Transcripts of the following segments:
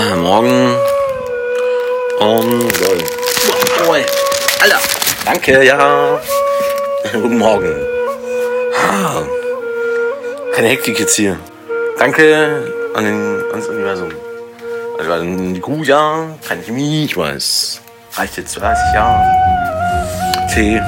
Ah, morgen. Oh, Alter! Danke, ja. Guten Morgen. Ah, keine Hektik jetzt hier. Danke an den, ans Universum. Also an die Kuh, ja. Keine Chemie, ich weiß. Reicht jetzt 30 Jahre. Tee.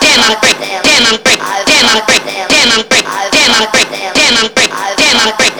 damn I'm great, damn I'm break. damn I'm break. damn I'm break. damn I'm break. damn I'm break. damn I'm great.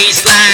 Iceland.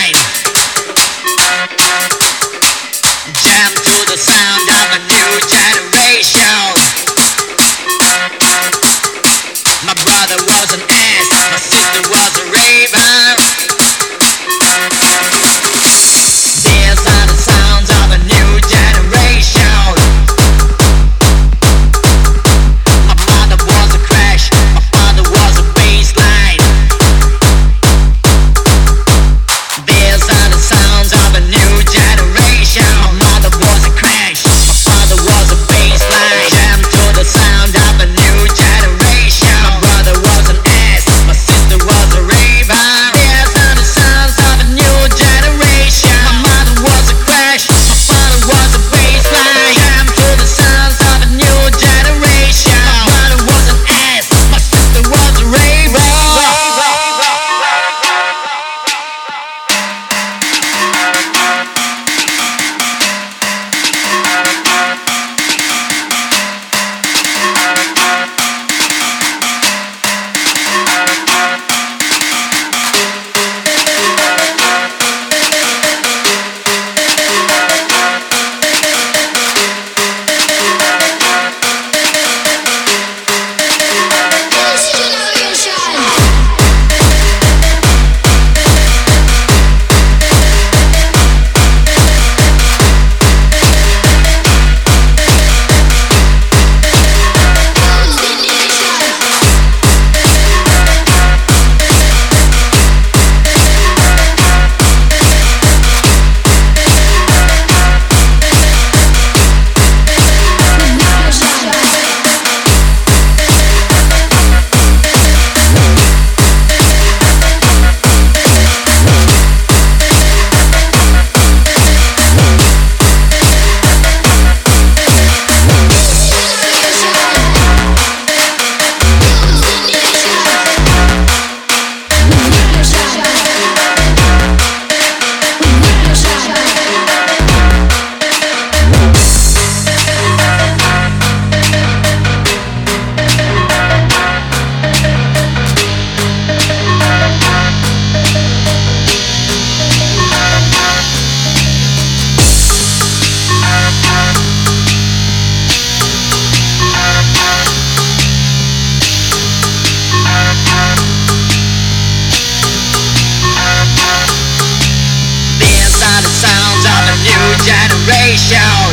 generation.